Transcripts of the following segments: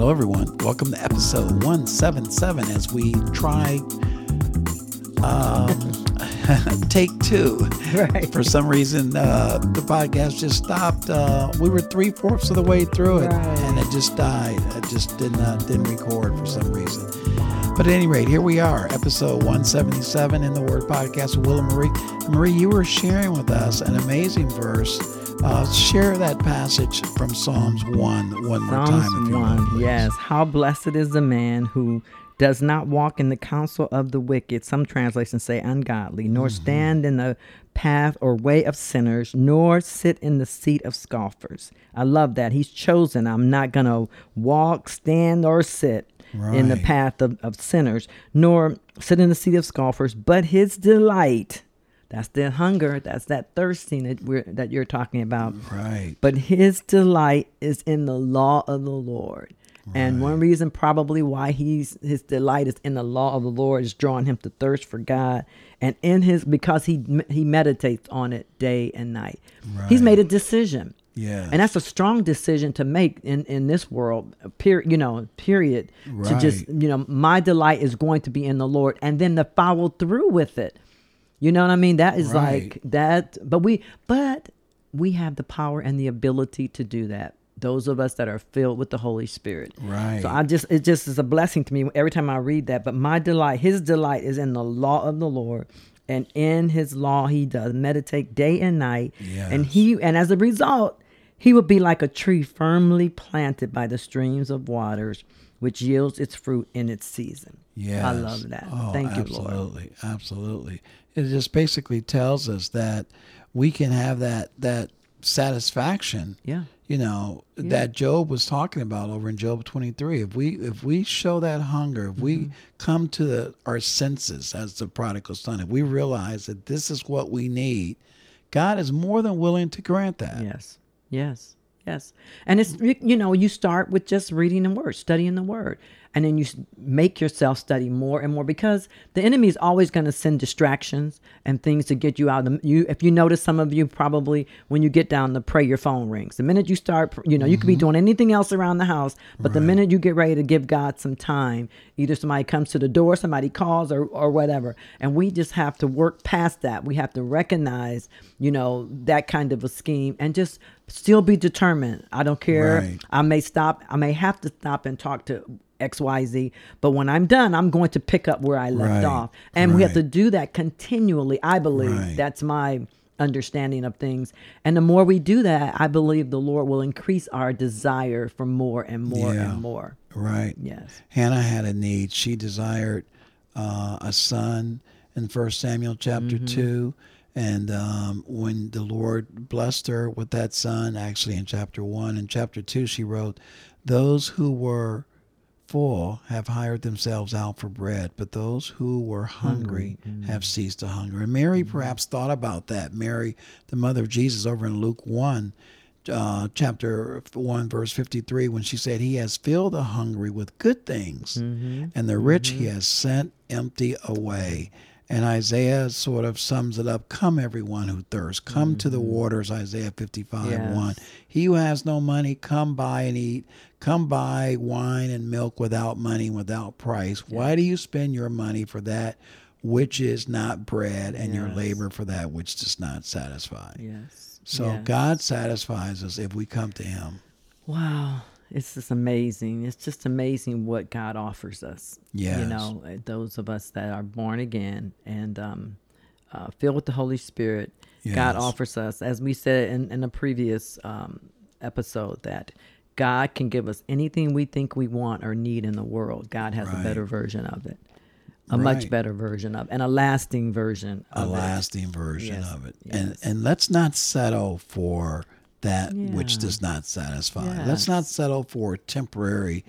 Hello, everyone. Welcome to episode 177 as we try um, take two. Right. For some reason, uh, the podcast just stopped. Uh, we were three fourths of the way through it, Right. and it just died. It just did not didn't record for some reason. But at any rate, here we are, episode 177 in the Word Podcast with Will and Marie. Marie, you were sharing with us an amazing verse. Uh, share that passage from Psalms 1 one more time. Psalms you would, 1. please. Yes. How blessed is the man who does not walk in the counsel of the wicked. Some translations say ungodly, nor Mm-hmm. stand in the path or way of sinners, nor sit in the seat of scoffers. I love that. He's chosen. I'm not going to walk, stand, or sit. In the path of, of sinners, nor sit in the seat of scoffers, but his delight, that's the hunger, that's that thirsting that we're that you're talking about. Right. But his delight is in the law of the Lord. And one reason probably why he's his delight is in the law of the Lord is drawing him to thirst for God and in his because he he meditates on it day and night. Right. He's made a decision. Yeah. And that's a strong decision to make in, in this world, period, you know, period. Right. To just, you know, my delight is going to be in the Lord and then to follow through with it. You know what I mean? That is Right. like that, but we, but we have the power and the ability to do that. Those of us that are filled with the Holy Spirit. Right. So I just, it just is a blessing to me every time I read that. But my delight, his delight is in the law of the Lord. And in his law, he does meditate day and night. And he, and as a result, he will be like a tree firmly planted by the streams of waters, which yields its fruit in its season. Yeah, I love that. Oh, Thank you, Lord. absolutely, Absolutely. It just basically tells us that we can have that that satisfaction. Yeah. You know, that Job was talking about over in Job 23. If we if we show that hunger, if Mm-hmm. we come to the, our senses as the prodigal son, if we realize that this is what we need, God is more than willing to grant that. Yes. Yes. Yes. And it's, you know, you start with just reading the word, studying the word. And then you make yourself study more and more because the enemy is always going to send distractions and things to get you out. of the- You, if you notice, some of you probably when you get down to pray, your phone rings. The minute you start, you know, you could be mm-hmm. doing anything else around the house, but the minute you get ready to give God some time, either somebody comes to the door, somebody calls, or or whatever, and we just have to work past that. We have to recognize, you know, that kind of a scheme and just still be determined. I don't care. Right. I may stop. I may have to stop and talk to XYZ, but when I'm done, I'm going to pick up where I left Right. off. And we have to do that continually. I believe Right. that's my understanding of things. And the more we do that, I believe the Lord will increase our desire for more and more Yeah. and more. Right. Yes. Hannah had a need. She desired uh, a son in First Samuel chapter Mm-hmm. 2. And um, when the Lord blessed her with that son, actually in chapter 1 and chapter 2, she wrote, Those who were full have hired themselves out for bread, but those who were hungry have ceased to hunger. And Mary perhaps thought about that. Mary, the mother of Jesus, over in Luke 1, uh, chapter 1, verse 53, when she said, He has filled the hungry with good things, and the rich He has sent empty away. And Isaiah sort of sums it up Come, everyone who thirsts, come to the mm-hmm. waters, Isaiah 55 Yes. 1. He who has no money, come buy and eat. Come buy wine and milk without money, without price. Why do you spend your money for that which is not bread, and your labor for that which does not satisfy? Yes. So Yes. God satisfies us if we come to Him. Wow. It's just amazing. It's just amazing what God offers us. Yeah, You know, uh, those of us that are born again and um, uh, filled with the Holy Spirit, God offers us, as we said in, in a previous um, episode, that God can give us anything we think we want or need in the world. God has Right. a better version of it, a much better version of, and a lasting version a of it. lasting version Yes, of it. And and let's not settle for that which does not satisfy. Let's not settle for temporary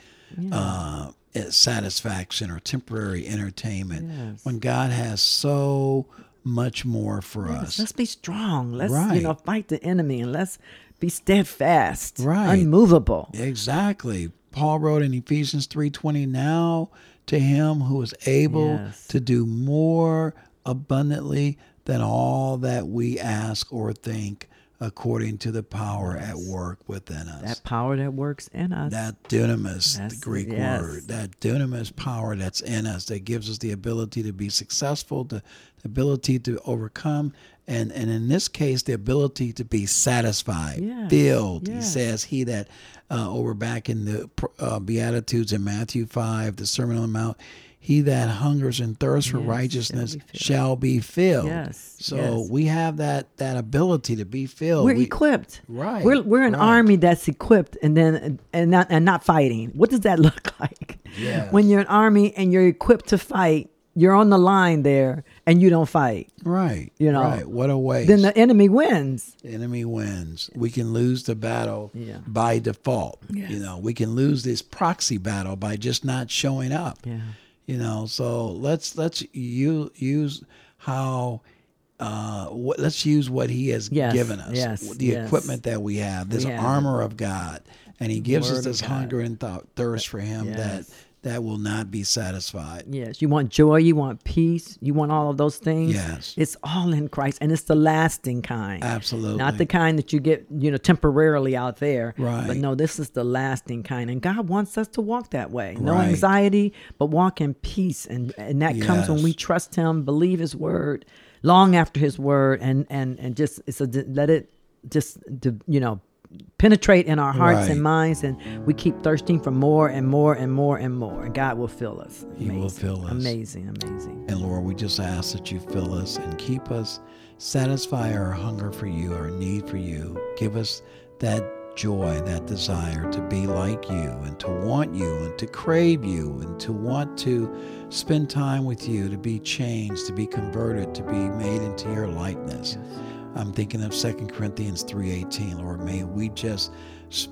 uh, eh, satisfaction or temporary entertainment Yes. when God has so much more for us. Let's be strong. Let's Right. you know fight the enemy and let's be steadfast, Right. unmovable. Exactly. Paul wrote in Ephesians 3:20, "Now to him who is able Yes. to do more abundantly than all that we ask or think, according to the power at work within us. That power that works in us. That dunamis, That's- the Greek yes. word, that dunamis power that's in us that gives us the ability to be successful, the ability to overcome, and, and in this case, the ability to be satisfied, Yes, filled. He says, He that uh, over back in the uh, Beatitudes in Matthew 5, the Sermon on the Mount, he that hungers and thirsts for righteousness shall be filled. shall be filled. Yes, So yes. we have that that ability to be filled. we're We- equipped. Right, We're we're an right. army that's equipped and then and not and not fighting. What does that look like? Yes. When you're an army and you're equipped to fight, you're on the line there and you don't fight. Right. You know, right. What a waste. Then the enemy wins. the enemy wins. We can lose the battle Yeah. by default. Yes. You know, we can lose this proxy battle by just not showing up. Yeah. You know, so let's let's use how uh what, let's use what he has Yes, given us. yes, the yes. equipment that we have, this We have armor of God. And he gives Word us this hunger and th- thirst for him that that will not be satisfied. Yes, you want joy, you want peace, you want all of those things. Yes. It's all in Christ and it's the lasting kind. Absolutely. Not the kind that you get, you know, temporarily out there. Right. But no, this is the lasting kind. And God wants us to walk that way. No Right. anxiety, but walk in peace. And and that comes when we trust him, believe his word, long after his word and and and just it's a let it just you know penetrate in our hearts Right. and minds and we keep thirsting for more and more and more and more and God will fill us. He will fill us. Amazing, amazing. And Lord, we just ask that you fill us and keep us, satisfy our hunger for you, our need for you. Give us that joy, that desire to be like you and to want you and to crave you and to want to spend time with you, to be changed, to be converted, to be made into your likeness. I'm thinking of 2 Corinthians 3:18, Lord, may we just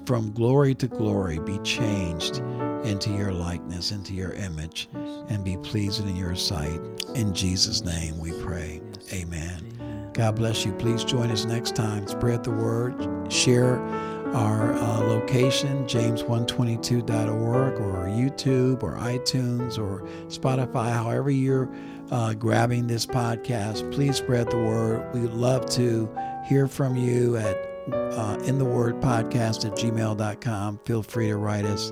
from glory to glory be changed into your likeness, into your image, and be pleasing in your sight. In Jesus' name we pray. Amen. God bless you. Please join us next time. Spread the word. Share our uh, location, james122.org, or YouTube, or iTunes, or Spotify, however you're uh, grabbing this podcast. Please spread the word. We'd love to hear from you at uh, in the word podcast at gmail.com. Feel free to write us,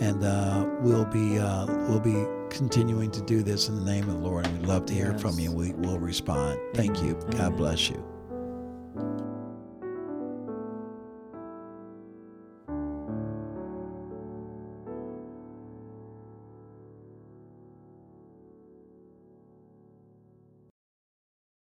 and uh, we'll be uh, we'll be continuing to do this in the name of the Lord. And we'd love to hear from Yes. you. We will respond. Thank you. God bless you.